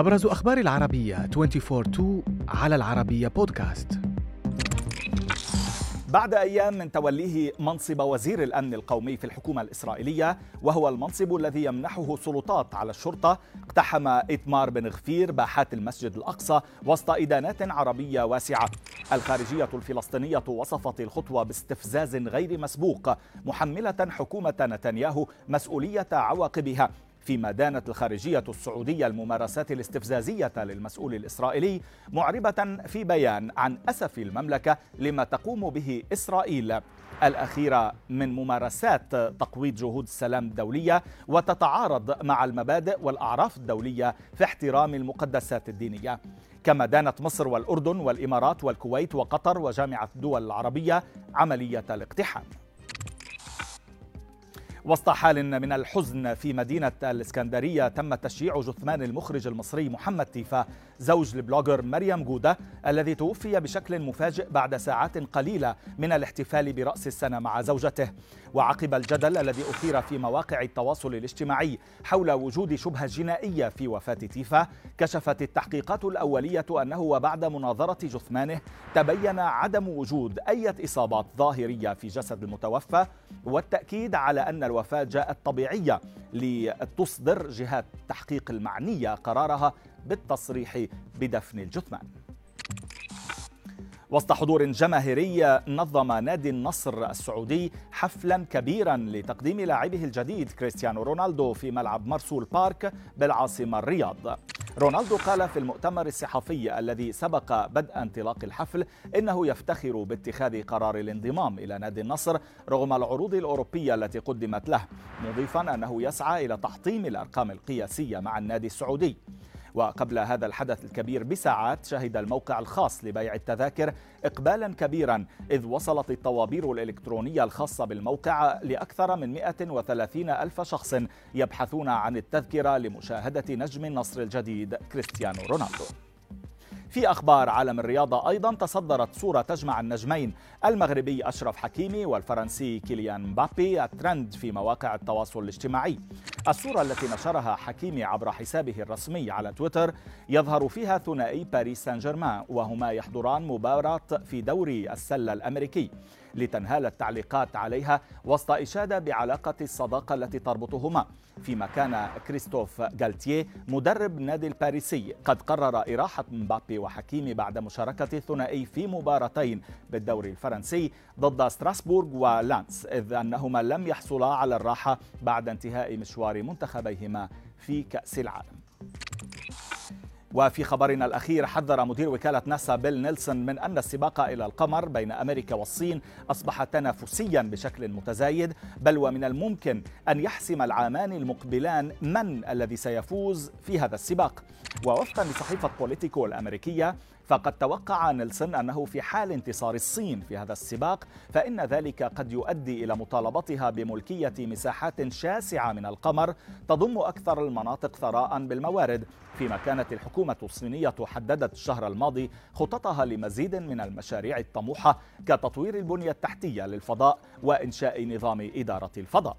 أبرز أخبار العربية 24-2 على العربية بودكاست. بعد أيام من توليه منصب وزير الأمن القومي في الحكومة الإسرائيلية وهو المنصب الذي يمنحه سلطات على الشرطة اقتحم إتمار بن غفير باحات المسجد الأقصى وسط إدانات عربية واسعة. الخارجية الفلسطينية وصفت الخطوة باستفزاز غير مسبوق محملة حكومة نتنياهو مسؤولية عواقبها. فيما دانت الخارجية السعودية الممارسات الاستفزازية للمسؤول الإسرائيلي معربة في بيان عن أسف المملكة لما تقوم به إسرائيل. الأخيرة من ممارسات تقويض جهود السلام الدولية وتتعارض مع المبادئ والأعراف الدولية في احترام المقدسات الدينية. كما دانت مصر والأردن والإمارات والكويت وقطر وجامعة الدول العربية عملية الاقتحام. وسط حال من الحزن في مدينة الإسكندرية تم تشييع جثمان المخرج المصري محمد تيفا زوج البلوجر مريم جودة الذي توفي بشكل مفاجئ بعد ساعات قليلة من الاحتفال برأس السنة مع زوجته. وعقب الجدل الذي أثير في مواقع التواصل الاجتماعي حول وجود شبهة جنائية في وفاة تيفا كشفت التحقيقات الأولية أنه وبعد مناظرة جثمانه تبين عدم وجود أي إصابات ظاهرية في جسد المتوفى والتأكيد على أن الوفاة جاءت طبيعية لتصدر جهات التحقيق المعنية قرارها بالتصريح بدفن الجثمان. وسط حضور جماهيري نظم نادي النصر السعودي حفلا كبيرا لتقديم لاعبه الجديد كريستيانو رونالدو في ملعب مرسول بارك بالعاصمة الرياض. رونالدو قال في المؤتمر الصحفي الذي سبق بدء انطلاق الحفل إنه يفتخر باتخاذ قرار الانضمام إلى نادي النصر رغم العروض الأوروبية التي قدمت له مضيفا أنه يسعى إلى تحطيم الأرقام القياسية مع النادي السعودي. وقبل هذا الحدث الكبير بساعات شهد الموقع الخاص لبيع التذاكر إقبالا كبيرا إذ وصلت الطوابير الإلكترونية الخاصة بالموقع لأكثر من 130 ألف شخص يبحثون عن التذكرة لمشاهدة نجم النصر الجديد كريستيانو رونالدو. في أخبار عالم الرياضة أيضا تصدرت صورة تجمع النجمين المغربي أشرف حكيمي والفرنسي كيليان مبابي الترند في مواقع التواصل الاجتماعي. الصورة التي نشرها حكيمي عبر حسابه الرسمي على تويتر يظهر فيها ثنائي باريس سان جيرمان وهما يحضران مباراة في دوري السلة الأمريكي. لتنهال التعليقات عليها وسط إشادة بعلاقة الصداقة التي تربطهما. فيما كان كريستوف جالتيه مدرب نادي الباريسي قد قرر إراحة مبابي وحكيمي بعد مشاركة الثنائي في مباراتين بالدوري الفرنسي ضد ستراسبورغ ولانس إذ أنهما لم يحصلا على الراحة بعد انتهاء مشوار منتخبيهما في كأس العالم. وفي خبرنا الأخير حذر مدير وكالة ناسا بيل نيلسون من أن السباق إلى القمر بين أمريكا والصين أصبح تنافسيا بشكل متزايد. بل ومن الممكن أن يحسم العامان المقبلان من الذي سيفوز في هذا السباق. ووفقا لصحيفة بوليتيكو الأمريكية فقد توقع نيلسون أنه في حال انتصار الصين في هذا السباق فإن ذلك قد يؤدي إلى مطالبتها بملكية مساحات شاسعة من القمر تضم أكثر المناطق ثراء بالموارد. فيما كانت الحكومة الصينية حددت الشهر الماضي خططها لمزيد من المشاريع الطموحة كتطوير البنية التحتية للفضاء وإنشاء نظام إدارة الفضاء.